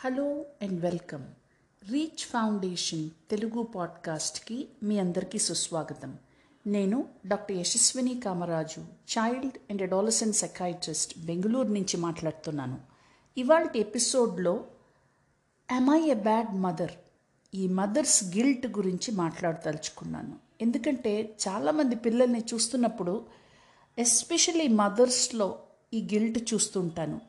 Hello and welcome reach foundation Telugu పాడ్కాస్ట్కి మీ అందరికీ సుస్వాగతం. నేను doctor Yashaswini Kamaraju child and adolescent psychiatrist Bengaluru నుంచి మాట్లాడుతున్నాను. ఇవాళ ఎపిసోడ్లో am I a bad mother ఈ మదర్స్ గిల్ట్ గురించి మాట్లాడదలుచుకున్నాను. ఎందుకంటే చాలామంది పిల్లల్ని చూస్తున్నప్పుడు ఎస్పెషలీ మదర్స్లో ఈ గిల్ట్ చూస్తుంటాను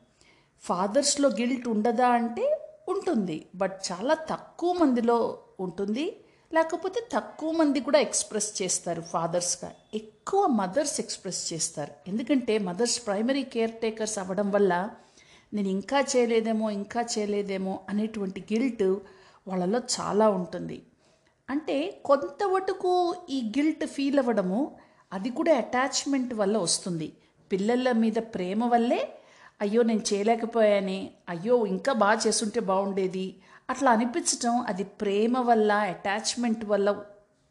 ఫాదర్స్లో గిల్ట్ ఉండదా అంటే ఉంటుంది. బట్ చాలా తక్కువ మందిలో ఉంటుంది. లేకపోతే తక్కువ మంది కూడా ఎక్స్ప్రెస్ చేస్తారు ఫాదర్స్గా ఎక్కువ మదర్స్ ఎక్స్ప్రెస్ చేస్తారు. ఎందుకంటే మదర్స్ ప్రైమరీ కేర్ టేకర్స్ అవ్వడం వల్ల నేను ఇంకా చేయలేదేమో ఇంకా చేయలేదేమో అనేటువంటి గిల్ట్ వాళ్ళలో చాలా ఉంటుంది. అంటే కొంత మటుకు ఈ గిల్ట్ ఫీల్ అవ్వడము అది కూడా అటాచ్మెంట్ వల్ల వస్తుంది. పిల్లల మీద ప్రేమ వల్లే అయ్యో నేను చేయలేకపోయానే. అయ్యో ఇంకా బాగా చేస్తుంటే బాగుండేది. అట్లా అనిపించటం అది ప్రేమ వల్ల అటాచ్మెంట్ వల్ల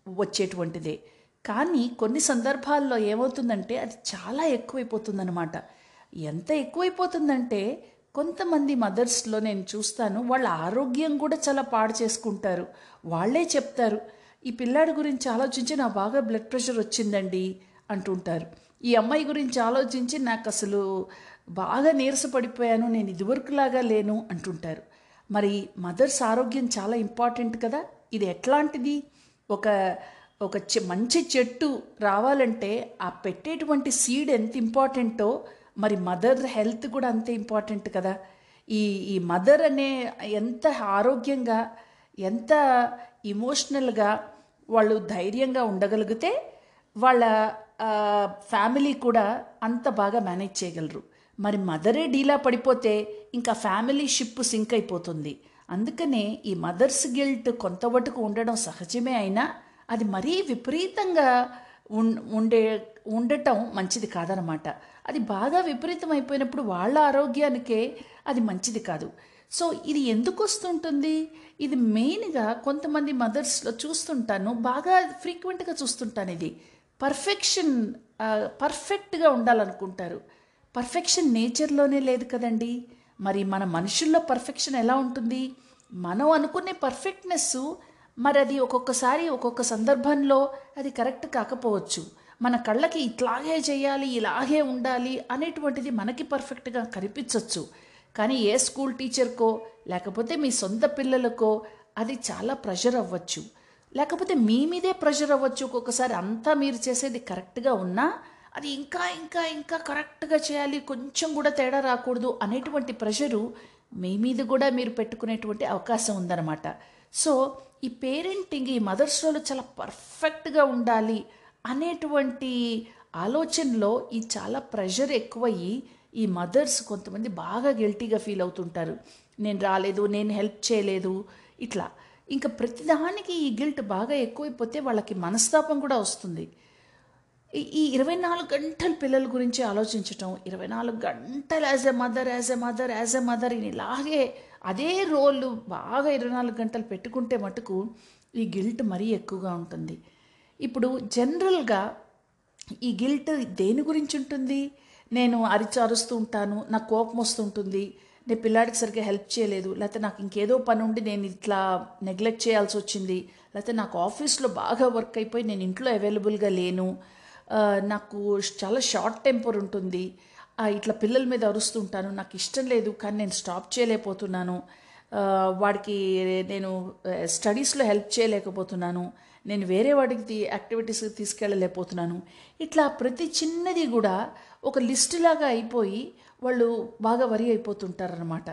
వచ్చేటువంటిదే. కానీ కొన్ని సందర్భాల్లో ఏమవుతుందంటే అది చాలా ఎక్కువైపోతుందన్నమాట. ఎంత ఎక్కువైపోతుందంటే కొంతమంది మదర్స్లో నేను చూస్తాను వాళ్ళ ఆరోగ్యం కూడా చాలా పాడు చేసుకుంటారు. వాళ్ళే చెప్తారు ఈ పిల్లాడి గురించి ఆలోచించి నా బాగా బ్లడ్ ప్రెషర్ వచ్చిందండి అంటుంటారు. ఈ అమ్మాయి గురించి ఆలోచించి నాకు అసలు బాగా నీరసపడిపోయాను నేను ఇదివరకులాగా లేను అంటుంటారు. మరి మదర్స్ ఆరోగ్యం చాలా ఇంపార్టెంట్ కదా? ఇది ఎట్లాంటిది? ఒక ఒక చె- మంచి చెట్టు రావాలంటే ఆ పెట్టేటువంటి సీడ్ ఎంత ఇంపార్టెంటో మరి మదర్ హెల్త్ కూడా అంతే ఇంపార్టెంట్ కదా? ఈ ఈ మదర్ అనే ఎంత ఆరోగ్యంగా ఎంత ఇమోషనల్గా వాళ్ళు ధైర్యంగా ఉండగలిగితే వాళ్ళ ఫ్యామిలీ కూడా అంత బాగా మేనేజ్ చేయగలరు. మరి మదరే డీలా పడిపోతే ఇంకా ఫ్యామిలీ షిప్ సింక్ అయిపోతుంది. అందుకనే ఈ మదర్స్ గిల్ట్ కొంత ఉండడం సహజమే అయినా అది మరీ విపరీతంగా ఉండే ఉండటం మంచిది కాదనమాట. అది బాగా విపరీతం అయిపోయినప్పుడు వాళ్ళ ఆరోగ్యానికే అది మంచిది కాదు. సో ఇది ఎందుకు వస్తుంటుంది? ఇది మెయిన్గా కొంతమంది మదర్స్లో చూస్తుంటాను బాగా ఫ్రీక్వెంట్గా చూస్తుంటాను ఇది. పర్ఫెక్షన్ పర్ఫెక్ట్గా ఉండాలనుకుంటారు. పర్ఫెక్షన్ నేచర్లోనే లేదు కదండి. మరి మన మనుషుల్లో పర్ఫెక్షన్ ఎలా ఉంటుంది? మనం అనుకునే పర్ఫెక్ట్నెస్ మరి అది ఒక్కొక్కసారి ఒక్కొక్క సందర్భంలో అది కరెక్ట్ కాకపోవచ్చు. మన కళ్ళకి ఇట్లాగే చేయాలి ఇలాగే ఉండాలి అనేటువంటిది మనకి పర్ఫెక్ట్గా కనిపించవచ్చు కానీ ఏ స్కూల్ టీచర్కో లేకపోతే మీ సొంత పిల్లలకో అది చాలా ప్రెషర్ అవ్వచ్చు. లేకపోతే మీ మీదే ప్రెషర్ అవ్వచ్చు. ఒక్కొక్కసారి అంతా మీరు చేసేది కరెక్ట్గా ఉన్నా అది ఇంకా ఇంకా ఇంకా కరెక్ట్గా చేయాలి కొంచెం కూడా తేడా రాకూడదు అనేటువంటి ప్రెషరు మీ మీద కూడా మీరు పెట్టుకునేటువంటి అవకాశం ఉందన్నమాట. సో ఈ పేరెంటింగ్ ఈ మదర్స్ రోల్ చాలా పర్ఫెక్ట్గా ఉండాలి అనేటువంటి ఆలోచనలో ఈ చాలా ప్రెషర్ ఎక్కువయ్యి ఈ మదర్స్ కొంతమంది బాగా గిల్టీగా ఫీల్ అవుతుంటారు. నేను రాలేదు నేను హెల్ప్ చేయలేదు ఇట్లా. ఇంకా ప్రతిదానికి ఈ గిల్ట్ బాగా ఎక్కువైపోతే వాళ్ళకి మనస్తాపం కూడా వస్తుంది. ఈ- ఈ ఇరవై నాలుగు గంటలు పిల్లల గురించి ఆలోచించటం ఇరవై నాలుగు గంటలు as a mother as a mother as a mother ఇలాగే అదే రోల్ బాగా ఇరవై నాలుగు గంటలు పెట్టుకుంటే మటుకు ఈ గిల్ట్ మరీ ఎక్కువగా ఉంటుంది. ఇప్పుడు జనరల్గా ఈ గిల్ట్ దేని గురించి ఉంటుంది? నేను అరిచారుస్తూ ఉంటాను నాకు కోపం వస్తుంటుంది నేను పిల్లాడికి సరిగ్గా హెల్ప్ చేయలేదు లేకపోతే నాకు ఇంకేదో పని ఉండి నేను ఇట్లా నెగ్లెక్ట్ చేయాల్సి వచ్చింది లేకపోతే నాకు ఆఫీస్లో బాగా వర్క్ అయిపోయి నేను ఇంట్లో అవైలబుల్గా లేను నాకు చాలా షార్ట్ టెంపర్ ఉంటుంది. ఇట్లా పిల్లల మీద అరుస్తుంటాను. నాకు ఇష్టం లేదు కానీ నేను స్టాప్ చేయలేకపోతున్నాను. వాడికి నేను స్టడీస్లో హెల్ప్ చేయలేకపోతున్నాను. నేను వేరే వాడికి యాక్టివిటీస్ యాక్టివిటీస్కి తీసుకెళ్ళలేకపోతున్నాను. ఇట్లా ప్రతి చిన్నది కూడా ఒక లిస్ట్ లాగా అయిపోయి వాళ్ళు బాగా వరి అయిపోతుంటారనమాట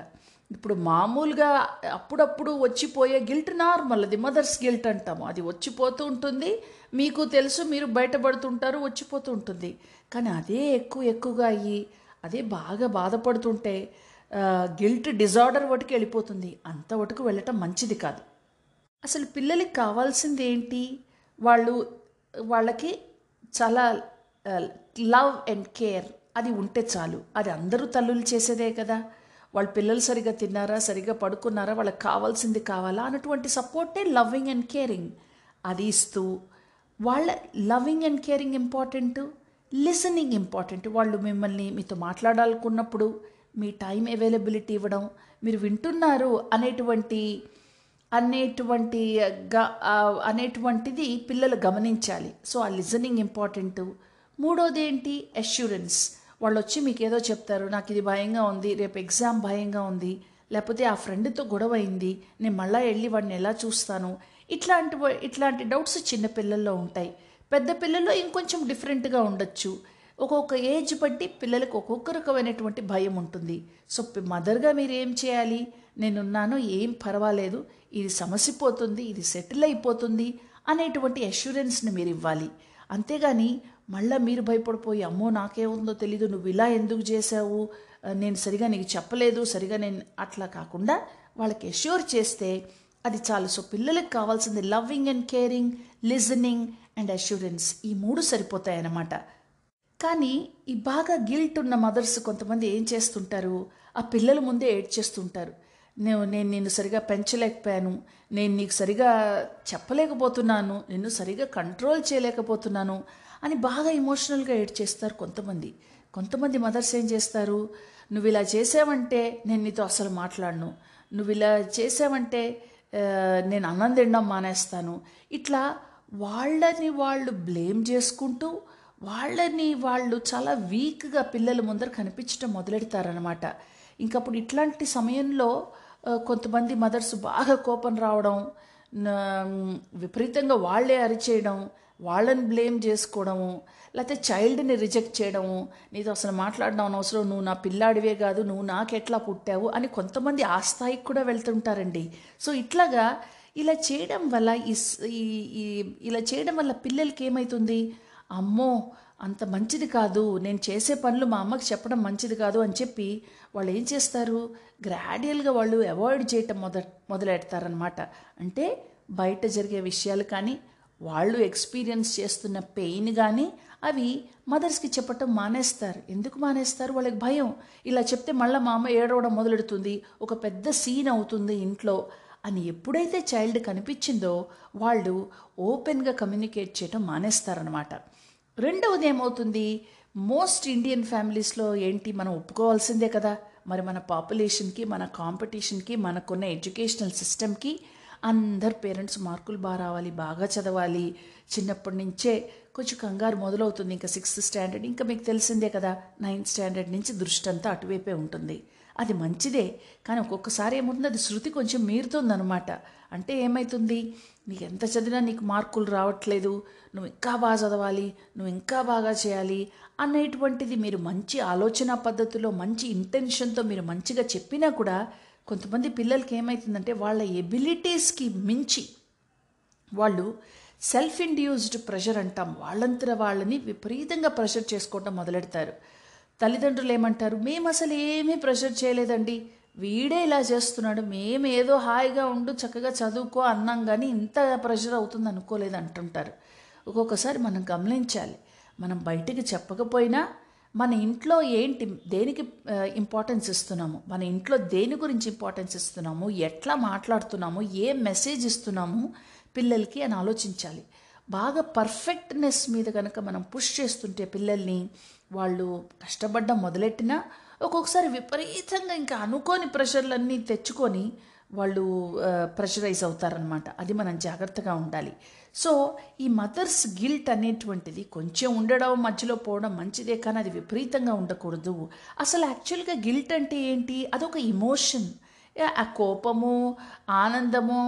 ఇప్పుడు మామూలుగా అప్పుడప్పుడు వచ్చిపోయే గిల్ట్ నార్మల్ అది మదర్స్ గిల్ట్ అంటాము. అది వచ్చిపోతూ ఉంటుంది. మీకు తెలుసు మీరు బయటపడుతుంటారు వచ్చిపోతూ ఉంటుంది. కానీ అదే ఎక్కువ ఎక్కువగా అయ్యి అదే బాగా బాధపడుతుంటే గిల్ట్ డిజార్డర్ వాటికి వెళ్ళిపోతుంది. అంత వరకు వెళ్ళటం మంచిది కాదు. అసలు పిల్లలకి కావాల్సింది ఏంటి? వాళ్ళు వాళ్ళకి చాలా లవ్ అండ్ కేర్ అది ఉంటే చాలు. అది అందరూ తల్లులు చేసేదే కదా. వాళ్ళ పిల్లలు సరిగా తిన్నారా సరిగా పడుకున్నారా వాళ్ళకి కావాల్సింది కావాలా అన్నటువంటి సపోర్టే లవ్వింగ్ అండ్ కేరింగ్. అది ఇస్తూ వాళ్ళ loving and caring important listening important. వాళ్ళు మిమ్మల్ని మీతో మాట్లాడాలనుకున్నప్పుడు మీ టైం అవైలబిలిటీ ఇవ్వడం మీరు వింటున్నారు అనేటువంటి అనేటువంటి అనేటువంటిది పిల్లలు గమనించాలి. సో ఆ లిజనింగ్ ఇంపార్టెంట్. మూడోది ఏంటి అష్యూరెన్స్ వాళ్ళు వచ్చి మీకు ఏదో చెప్తారు నాకు ఇది భయంగా ఉంది రేపు ఎగ్జామ్ భయంగా ఉంది లేకపోతే ఆ ఫ్రెండ్తో గొడవ అయింది నేను మళ్ళీ వెళ్ళి వాడిని ఎలా చూస్తాను? ఇట్లాంటి ఇట్లాంటి డౌట్స్ చిన్న పిల్లల్లో ఉంటాయి. పెద్ద పిల్లల్లో ఇంకొంచెం డిఫరెంట్గా ఉండొచ్చు. ఒక్కొక్క ఏజ్ బట్టి పిల్లలకు ఒక్కొక్క రకమైనటువంటి భయం ఉంటుంది. సో మదర్గా మీరు ఏం చేయాలి? నేనున్నాను ఏం పర్వాలేదు ఇది సమసిపోతుంది ఇది సెటిల్ అయిపోతుంది అనేటువంటి అష్యూరెన్స్ని మీరు ఇవ్వాలి అంతేగాని మళ్ళీ మీరు భయపడిపోయి అమ్మో నాకేముందో తెలీదు నువ్వు ఇలా ఎందుకు చేసావు నేను సరిగా నీకు చెప్పలేదు సరిగా నేను అట్లా కాకుండా వాళ్ళకి అష్యూర్ చేస్తే అది చాలు. సో పిల్లలకు కావాల్సింది loving and caring listening and assurance ఈ మూడు సరిపోతాయి అన్నమాట కానీ ఈ బాగా గిల్ట్ ఉన్న మదర్స్ కొంతమంది ఏం చేస్తుంటారు? ఆ పిల్లల ముందే ఏడ్చేస్తుంటారు. నేను నేను నిన్ను సరిగా పెంచలేకపోయాను నేను నీకు సరిగా చెప్పలేకపోతున్నాను నిన్ను సరిగా కంట్రోల్ చేయలేకపోతున్నాను అని బాగా ఎమోషనల్గా ఏడ్చేస్తారు కొంతమంది. కొంతమంది మదర్స్ ఏం చేస్తారు? నువ్వు ఇలా చేసావంటే నేను నీతో అసలు మాట్లాడను. నువ్వు ఇలా చేసావంటే నేను అన్నం తినడం మానేస్తాను. ఇట్లా వాళ్ళని వాళ్ళు బ్లేమ్ చేసుకుంటూ వాళ్ళని వాళ్ళు చాలా వీక్గా పిల్లల ముందర కనిపించడం మొదలెడతారనమాట ఇంకప్పుడు ఇట్లాంటి సమయంలో కొంతమంది మదర్స్ బాగా కోపం రావడం విపరీతంగా వాళ్ళే అరిచేయడం వాళ్ళని బ్లేమ్ చేసుకోవడము లేకపోతే చైల్డ్ని రిజెక్ట్ చేయడము నీతో అసలు మాట్లాడడం అనవసరం నువ్వు నా పిల్లాడివే కాదు నువ్వు నాకెట్లా పుట్టావు అని కొంతమంది ఆ స్థాయికి కూడా వెళ్తుంటారండి. సో ఇట్లాగా ఇలా చేయడం వల్ల ఈ ఈ- ఇలా చేయడం వల్ల పిల్లలకి ఏమవుతుంది అమ్మో అంత మంచిది కాదు నేను చేసే పనులు మా అమ్మకి చెప్పడం మంచిది కాదు అని చెప్పి వాళ్ళు ఏం చేస్తారు? గ్రాడ్యువల్గా వాళ్ళు అవాయిడ్ చేయటం మొద మొదలెడతారనమాట అంటే బయట జరిగే విషయాలు కానీ వాళ్ళు ఎక్స్పీరియన్స్ చేస్తున్న పెయిన్ కానీ అవి మదర్స్కి చెప్పటం మానేస్తారు. ఎందుకు మానేస్తారు? వాళ్ళకి భయం. ఇలా చెప్తే మళ్ళీ మా అమ్మ ఏడవడం మొదలెడుతుంది. ఒక పెద్ద సీన్ అవుతుంది ఇంట్లో అని ఎప్పుడైతే చైల్డ్ కనిపించిందో వాళ్ళు ఓపెన్గా కమ్యూనికేట్ చేయటం మానేస్తారనమాట రెండవది ఏమవుతుంది? మోస్ట్ ఇండియన్ ఫ్యామిలీస్లో ఏంటి? మనం ఒప్పుకోవాల్సిందే కదా. మరి మన పాపులేషన్కి మన కాంపిటీషన్కి మనకున్న ఎడ్యుకేషనల్ సిస్టమ్కి అందరు పేరెంట్స్ మార్కులు బాగా రావాలి బాగా చదవాలి. చిన్నప్పటి నుంచే కొంచెం కంగారు మొదలవుతుంది. ఇంకా సిక్స్త్ స్టాండర్డ్ ఇంకా మీకు తెలిసిందే కదా నైన్త్ స్టాండర్డ్ నుంచి దృష్టి అంతా అటువైపే ఉంటుంది. అది మంచిదే కానీ ఒక్కొక్కసారి ఏముంటుంది అది శృతి కొంచెం మీరుతుందనమాట అంటే ఏమవుతుంది నీకు ఎంత చదివినా నీకు మార్కులు రావట్లేదు నువ్వు ఇంకా బాగా చదవాలి నువ్వు ఇంకా బాగా చేయాలి అనేటువంటిది మీరు మంచి ఆలోచన పద్ధతిలో మంచి ఇంటెన్షన్తో మీరు మంచిగా చెప్పినా కూడా కొంతమంది పిల్లలకి ఏమవుతుందంటే వాళ్ళ ఎబిలిటీస్కి మించి వాళ్ళు సెల్ఫ్ ఇండ్యూస్డ్ ప్రెషర్ అంటాం. వాళ్ళంతర వాళ్ళని విపరీతంగా ప్రెషర్ చేసుకోవటం మొదలెడతారు. తల్లిదండ్రులు ఏమంటారు? మేము అసలు ఏమీ ప్రెషర్ చేయలేదండి. వీడే ఇలా చేస్తున్నాడు. మేము ఏదో హాయిగా ఉండు చక్కగా చదువుకో అన్నాం కానీ ఇంత ప్రెషర్ అవుతుంది అనుకోలేదు అంటుంటారు. ఒక్కొక్కసారి మనం గమనించాలి. మనం బయటికి చెప్పకపోయినా మన ఇంట్లో ఏంటి దేనికి ఇంపార్టెన్స్ ఇస్తున్నాము? మన ఇంట్లో దేని గురించి ఇంపార్టెన్స్ ఇస్తున్నాము? ఎట్లా మాట్లాడుతున్నాము? ఏ మెసేజ్ ఇస్తున్నాము పిల్లలకి అని ఆలోచించాలి. బాగా పర్ఫెక్ట్నెస్ మీద కనుక మనం పుష్ చేస్తుంటే పిల్లల్ని వాళ్ళు కష్టపడ్డం మొదలెట్టినా ఒక్కొక్కసారి విపరీతంగా ఇంకా అనుకోని ప్రెషర్లన్నీ తెచ్చుకొని వాళ్ళు ప్రెషరైజ్ అవుతారనమాట అది మనం జాగ్రత్తగా ఉండాలి. సో ఈ మదర్స్ గిల్ట్ అనేటువంటిది కొంచెం ఉండడం మధ్యలో పోవడం మంచిదే కానీ అది విపరీతంగా ఉండకూడదు. అసలు యాక్చువల్గా గిల్ట్ అంటే ఏంటి? అదొక ఇమోషన్ ఆ కోపము ఆనందము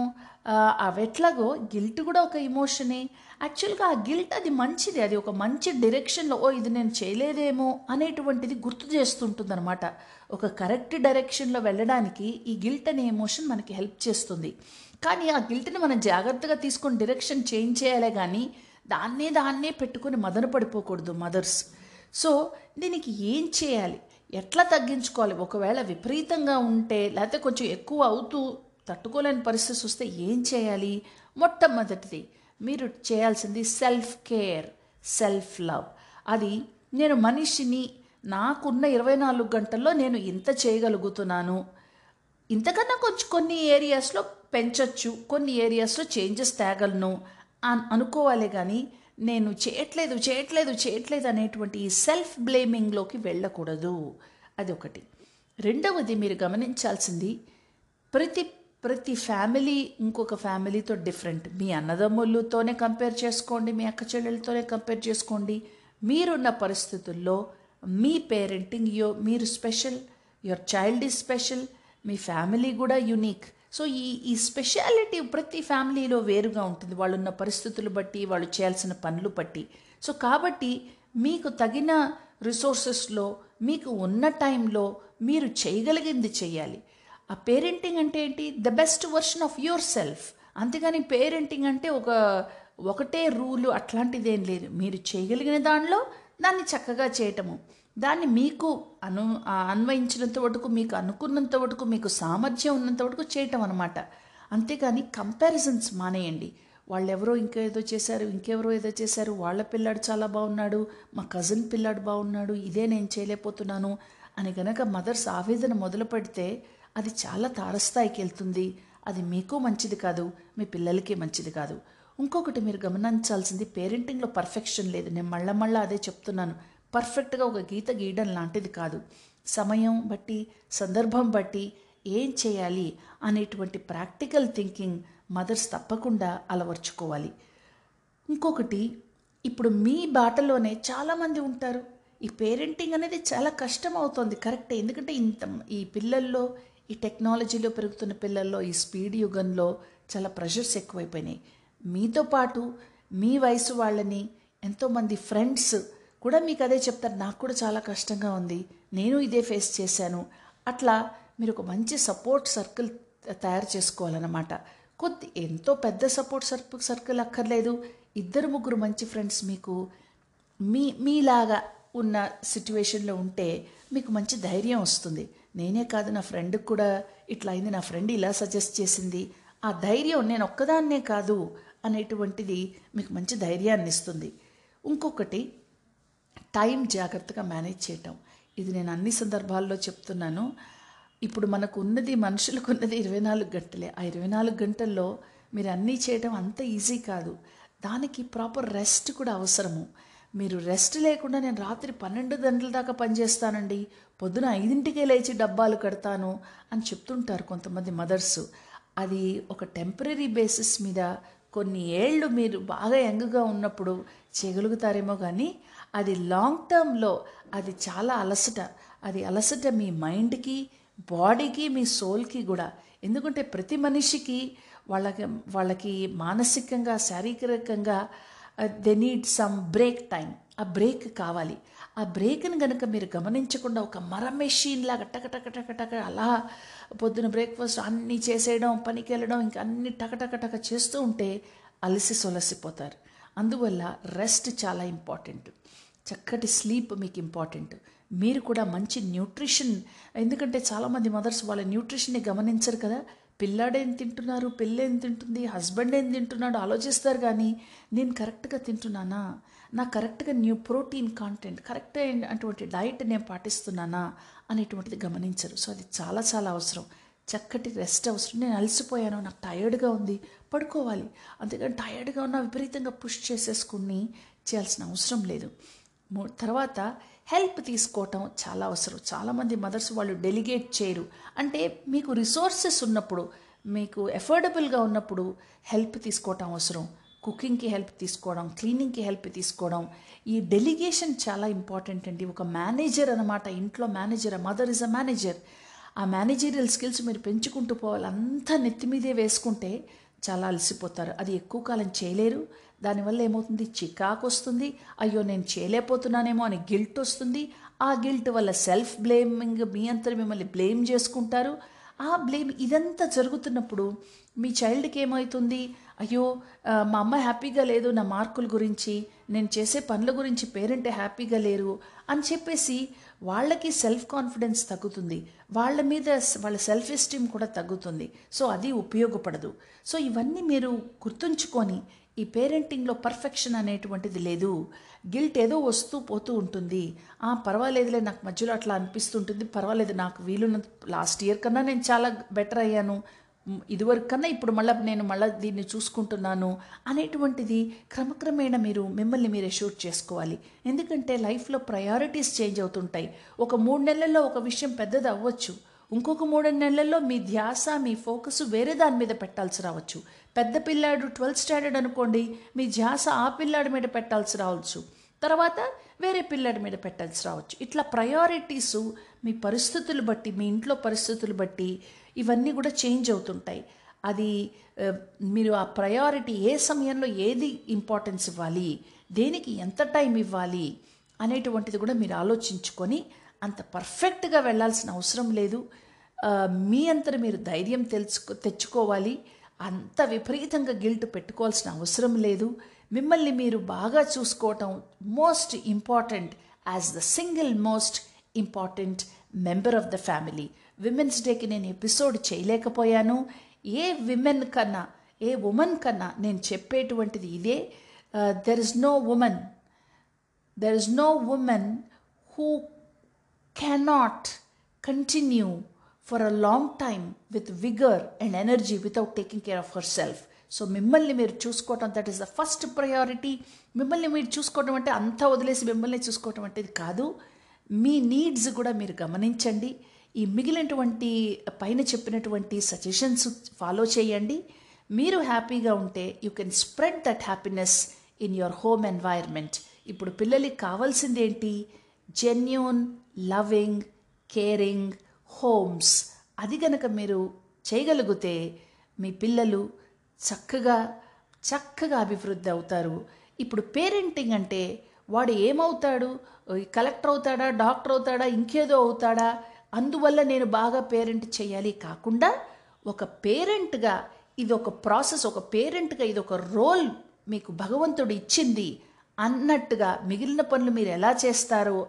అవెట్లాగో గిల్ట్ కూడా ఒక ఇమోషనే యాక్చువల్గా ఆ గిల్ట్ అది మంచిది. అది ఒక మంచి డైరెక్షన్లో ఓ ఇది నేను చేయలేదేమో అనేటువంటిది గుర్తు చేస్తుంటుందన్నమాట. ఒక కరెక్ట్ డైరెక్షన్లో వెళ్ళడానికి ఈ గిల్ట్ అనే ఎమోషన్ మనకి హెల్ప్ చేస్తుంది. కానీ ఆ గిల్ట్ని మనం జాగ్రత్తగా తీసుకొని డైరెక్షన్ చేంజ్ చేయాలే కానీ దాన్నే దాన్నే పెట్టుకొని మదన పడిపోకూడదు మదర్స్ సో దీనికి ఏం చేయాలి? ఎట్లా తగ్గించుకోవాలి? ఒకవేళ విపరీతంగా ఉంటే లేకపోతే కొంచెం ఎక్కువ అవుతూ తట్టుకోలేని పరిస్థితి వస్తే ఏం చేయాలి? మొట్టమొదటిది మీరు చేయాల్సింది సెల్ఫ్ కేర్ సెల్ఫ్ లవ్ అది నేను మనిషిని నాకున్న ఇరవై నాలుగు గంటల్లో నేను ఇంత చేయగలుగుతున్నాను. ఇంతకన్నా కొంచెం కొన్ని ఏరియాస్లో పెంచొచ్చు కొన్ని ఏరియాస్లో చేంజెస్ తేగలను అని అనుకోవాలి కానీ నేను చేయట్లేదు చేయట్లేదు చేయట్లేదు అనేటువంటి ఈ సెల్ఫ్ బ్లేమింగ్లోకి వెళ్ళకూడదు. అది ఒకటి. రెండవది మీరు గమనించాల్సింది ప్రతి ప్రతి ఫ్యామిలీ ఇంకొక ఫ్యామిలీతో డిఫరెంట్. మీ అన్నదమ్ములతోనే కంపేర్ చేసుకోండి మీ అక్క చెల్లెలతోనే కంపేర్ చేసుకోండి. మీరున్న పరిస్థితుల్లో మీ పేరెంటింగ్ యో మీరు special your child is special me family కూడా యునీక్ సో ఈ ఈ స్పెషాలిటీ ప్రతి ఫ్యామిలీలో వేరుగా ఉంటుంది. వాళ్ళున్న పరిస్థితులు బట్టి వాళ్ళు చేయాల్సిన పనులు బట్టి. సో కాబట్టి మీకు తగిన రిసోర్సెస్లో మీకు ఉన్న టైంలో మీరు చేయగలిగింది చేయాలి. ఆ పేరెంటింగ్ అంటే ఏంటి? The best version of yourself అంతేగాని పేరెంటింగ్ అంటే ఒక ఒకటే రూలు అట్లాంటిది ఏం లేదు. మీరు చేయగలిగిన దానిలో దాన్ని చక్కగా చేయటము. దాన్ని మీకు అను అన్వయించినంత వరకు మీకు అనుకున్నంత వరకు మీకు సామర్థ్యం ఉన్నంత వరకు చేయటం అనమాట అంతేగాని కంపారిజన్స్ మానేయండి. వాళ్ళు ఎవరో ఇంకా ఏదో చేశారు ఇంకెవరో ఏదో చేశారు వాళ్ళ పిల్లాడు చాలా బాగున్నాడు మా కజిన్ పిల్లాడు బాగున్నాడు ఇదే నేను చేయలేకపోతున్నాను అని గనక మదర్స్ ఆవేదన మొదలు పెడితే అది చాలా తారస్థాయికి వెళ్తుంది. అది మీకు మంచిది కాదు మీ పిల్లలకి మంచిది కాదు. ఇంకొకటి మీరు గమనించాల్సింది పేరెంటింగ్లో పర్ఫెక్షన్ లేదు. నేను మళ్ళా మళ్ళీ అదే చెప్తున్నాను. పర్ఫెక్ట్గా ఒక గీత గీయడం లాంటిది కాదు. సమయం బట్టి సందర్భం బట్టి ఏం చేయాలి అనేటువంటి ప్రాక్టికల్ థింకింగ్ మదర్స్ తప్పకుండా అలవర్చుకోవాలి. ఇంకొకటి ఇప్పుడు మీ బాటలోనే చాలామంది ఉంటారు. ఈ పేరెంటింగ్ అనేది చాలా కష్టం అవుతుంది కరెక్టే ఎందుకంటే ఇంత ఈ పిల్లల్లో ఈ టెక్నాలజీలో పెరుగుతున్న పిల్లల్లో ఈ స్పీడ్ యుగంలో చాలా ప్రెషర్స్ ఎక్కువైపోయినాయి. మీతో పాటు మీ వయసు వాళ్ళని ఎంతోమంది ఫ్రెండ్స్ కూడా మీకు అదే చెప్తారు. నాకు కూడా చాలా కష్టంగా ఉంది. నేను ఇదే ఫేస్ చేశాను. అట్లా మీరు ఒక మంచి సపోర్ట్ సర్కిల్ తయారు చేసుకోవాలన్నమాట. కొద్ది ఎంతో పెద్ద సపోర్ట్ సర్కిల్ సర్కిల్ అక్కర్లేదు. ఇద్దరు ముగ్గురు మంచి ఫ్రెండ్స్ మీకు మీ మీలాగా ఉన్న సిట్యువేషన్లో ఉంటే మీకు మంచి ధైర్యం వస్తుంది. నేనే కాదు నా ఫ్రెండ్కి కూడా ఇట్లా అయింది. నా ఫ్రెండ్ ఇలా సజెస్ట్ చేసింది. ఆ ధైర్యం నేను ఒక్కదాన్నే కాదు. అనేటువంటిది మీకు మంచి ధైర్యాన్ని ఇస్తుంది. ఇంకొకటి టైం జాగ్రత్తగా మేనేజ్ చేయటం. ఇది నేను అన్ని సందర్భాల్లో చెప్తున్నాను. ఇప్పుడు మనకు ఉన్నది మనుషులకు ఉన్నది ఇరవై నాలుగు గంటలే. ఆ ఇరవై నాలుగు గంటల్లో మీరు అన్నీ చేయడం అంత ఈజీ కాదు. దానికి ప్రాపర్ రెస్ట్ కూడా అవసరము. మీరు రెస్ట్ లేకుండా నేను రాత్రి పన్నెండు గంటల దాకా పనిచేస్తానండి. పొద్దున ఐదింటికే లేచి డబ్బాలు కడతాను అని చెప్తుంటారు కొంతమంది మదర్స్. అది ఒక టెంపరీ బేసిస్ మీద కొన్ని ఏళ్ళు మీరు బాగా యంగ్గా ఉన్నప్పుడు చేయగలుగుతారేమో కానీ అది లాంగ్ టర్మ్లో అది చాలా అలసట. అది అలసట మీ మైండ్కి బాడీకి మీ సోల్కి కూడా. ఎందుకంటే ప్రతి మనిషికి వాళ్ళకి వాళ్ళకి మానసికంగా శారీరకంగా they need some break time ఆ బ్రేక్ కావాలి. ఆ బ్రేక్ని కనుక మీరు గమనించకుండా ఒక మర మెషిన్ లాగా టక టక అలా పొద్దున బ్రేక్ఫాస్ట్ అన్నీ చేసేయడం పనికి వెళ్ళడం ఇంకా అన్ని టక చేస్తూ ఉంటే అలసి సొలసిపోతారు. అందువల్ల రెస్ట్ చాలా ఇంపార్టెంట్. చక్కటి స్లీప్ మీకు ఇంపార్టెంట్. మీరు కూడా మంచి న్యూట్రిషన్ ఎందుకంటే చాలామంది మదర్స్ వాళ్ళ న్యూట్రిషన్ని గమనించరు కదా. పిల్లాడేం తింటున్నారు పిల్ల ఏం తింటుంది హస్బెండ్ ఏం తింటున్నాడు ఆలోచిస్తారు కానీ నేను కరెక్ట్గా తింటున్నానా? నా కరెక్ట్గా న్యూ ప్రోటీన్ కాంటెంట్ కరెక్ట్ అటువంటి డైట్ నేను పాటిస్తున్నానా అనేటువంటిది గమనించరు. సో అది చాలా చాలా అవసరం. చక్కటి రెస్ట్ అవసరం. నేను అలసిపోయాను నాకు టయర్డ్గా ఉంది పడుకోవాలి. అందుకని టయర్డ్గా ఉన్న విపరీతంగా పుష్ చేసేసుకుని చేయాల్సిన అవసరం లేదు. తర్వాత హెల్ప్ తీసుకోవటం చాలా అవసరం. చాలామంది మదర్స్ వాళ్ళు డెలిగేట్ చేయరు. అంటే మీకు రిసోర్సెస్ ఉన్నప్పుడు మీకు ఎఫోర్డబుల్గా ఉన్నప్పుడు హెల్ప్ తీసుకోవటం అవసరం. కుకింగ్కి హెల్ప్ తీసుకోవడం క్లీనింగ్కి హెల్ప్ తీసుకోవడం ఈ డెలిగేషన్ చాలా ఇంపార్టెంట్ అండి. ఒక మేనేజర్ అనమాట ఇంట్లో manager mother is a manager. ఆ మేనేజీరియల్ స్కిల్స్ మీరు పెంచుకుంటూ పోవాలి. అంతా నెత్తి మీదే వేసుకుంటే చాలా అలసిపోతారు. అది ఎక్కువ కాలం చేయలేరు. దానివల్ల ఏమవుతుంది? చికాకు వస్తుంది. అయ్యో నేను చేయలేకపోతున్నానేమో అని గిల్ట్ వస్తుంది. ఆ గిల్ట్ వల్ల సెల్ఫ్ బ్లేమింగ్ మీ అంతా మిమ్మల్ని బ్లేమ్ చేసుకుంటారు. ఆ బ్లేమ్ ఇదంతా జరుగుతున్నప్పుడు మీ చైల్డ్కి ఏమవుతుంది అయ్యో మా అమ్మ హ్యాపీగా లేదు నా మార్కుల గురించి. నేను చేసే పనుల గురించి పేరెంట్ హ్యాపీగా లేరు అని చెప్పేసి వాళ్ళకి సెల్ఫ్ కాన్ఫిడెన్స్ తగ్గుతుంది. వాళ్ళ మీద వాళ్ళ సెల్ఫ్ ఎస్టీమ్ కూడా తగ్గుతుంది. సో అది ఉపయోగపడదు. సో ఇవన్నీ మీరు గుర్తుంచుకొని ఈ పేరెంటింగ్లో పర్ఫెక్షన్ అనేటువంటిది లేదు. గిల్ట్ ఏదో వస్తూ పోతూ ఉంటుంది. ఆ పర్వాలేదులే నాకు మధ్యలో అట్లా అనిపిస్తుంటుంది. పర్వాలేదు నాకు వీలున్న లాస్ట్ ఇయర్ కన్నా నేను చాలా బెటర్ అయ్యాను. ఇదివరకు కన్నా ఇప్పుడు మళ్ళీ నేను మళ్ళీ దీన్ని చూసుకుంటున్నాను అనేటువంటిది క్రమక్రమేణా మీరు మిమ్మల్ని మీరే షూట్ చేసుకోవాలి. ఎందుకంటే లైఫ్లో ప్రయారిటీస్ చేంజ్ అవుతుంటాయి. ఒక మూడు నెలల్లో ఒక విషయం పెద్దది అవ్వచ్చు. ఇంకొక మూడు నెలల్లో మీ ధ్యాస మీ ఫోకస్ వేరే దాని మీద పెట్టాల్సి రావచ్చు. పెద్ద పిల్లాడు ట్వెల్త్ స్టాండర్డ్ అనుకోండి మీ ధ్యాస ఆ పిల్లాడి మీద పెట్టాల్సి రావచ్చు. తర్వాత వేరే పిల్లాడి మీద పెట్టాల్సి రావచ్చు. ఇట్లా ప్రయారిటీస్ మీ పరిస్థితులు బట్టి మీ ఇంట్లో పరిస్థితులు బట్టి ఇవన్నీ కూడా చేంజ్ అవుతుంటాయి. అది మీరు ఆ ప్రయారిటీ ఏ సమయంలో ఏది ఇంపార్టెన్స్ ఇవ్వాలి దేనికి ఎంత టైం ఇవ్వాలి అనేటువంటిది కూడా మీరు ఆలోచించుకొని అంత పర్ఫెక్ట్గా వెళ్ళాల్సిన అవసరం లేదు. మీ అంతట మీరు ధైర్యం తెలుసుకో తెచ్చుకోవాలి. అంత విపరీతంగా గిల్ట్ పెట్టుకోవాల్సిన అవసరం లేదు. మిమ్మల్ని మీరు బాగా చూసుకోవటం most important as the single most important member of the family women's డేకి నేను ఎపిసోడ్ చేయలేకపోయాను. ఏ విమెన్ కన్నా ఏ ఉమెన్ కన్నా నేను చెప్పేటువంటిది ఇదే. There is no women there is no women who cannot continue for a long time with vigour and energy without taking care of herself so మిమ్మల్ని మీరు చూసుకోవటం that is the first priority మిమ్మల్ని మీరు చూసుకోవటం అంటే అంతా వదిలేసి మిమ్మల్ని చూసుకోవటం అంటే కాదు. మీ నీడ్స్ కూడా మీరు గమనించండి. ఈ మిగిలినటువంటి పైన చెప్పినటువంటి సజెషన్స్ ఫాలో చేయండి. మీరు హ్యాపీగా ఉంటే you can spread that happiness in your home environment ఇప్పుడు పిల్లలకి కావాల్సింది ఏంటి? జెన్యూన్ లవింగ్ కేరింగ్ హోమ్స్ అది గనక మీరు చేయగలిగితే మీ పిల్లలు చక్కగా చక్కగా అభివృద్ధి అవుతారు. ఇప్పుడు పేరెంటింగ్ అంటే వాడు ఏమవుతాడు? కలెక్టర్ అవుతాడా? డాక్టర్ అవుతాడా? ఇంకేదో అవుతాడా? అందువల్ల నేను బాగా పేరెంట్ చేయాలి. కాకుండా ఒక పేరెంట్గా ఇది ఒక ప్రాసెస్ ఒక పేరెంట్గా ఇది ఒక రోల్ మీకు భగవంతుడు ఇచ్చింది అన్నట్టుగా మిగిలిన పనులు మీరు ఎలా చేస్తారో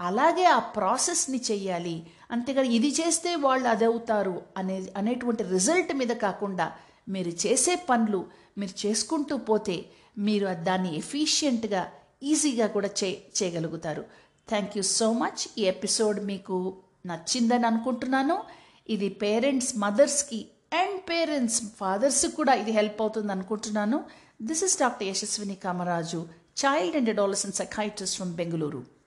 అలాగే ఆ ప్రాసెస్ని చెయ్యాలి అంతేగాని ఇది చేస్తే వాళ్ళు అది అవుతారు అనే అనేటువంటి రిజల్ట్ మీద కాకుండా మీరు చేసే పనులు మీరు చేసుకుంటూ పోతే మీరు దాన్ని ఎఫిషియెంట్గా ఈజీగా కూడా చే చేయగలుగుతారు. థ్యాంక్ యూ సో మచ్ ఈ ఎపిసోడ్ మీకు నచ్చిందని అనుకుంటున్నాను. ఇది పేరెంట్స్ మదర్స్కి అండ్ పేరెంట్స్ ఫాదర్స్కి కూడా ఇది హెల్ప్ అవుతుంది అనుకుంటున్నాను. This is doctor Yashaswini Kamaraju child and adolescent psychiatrist from Bengaluru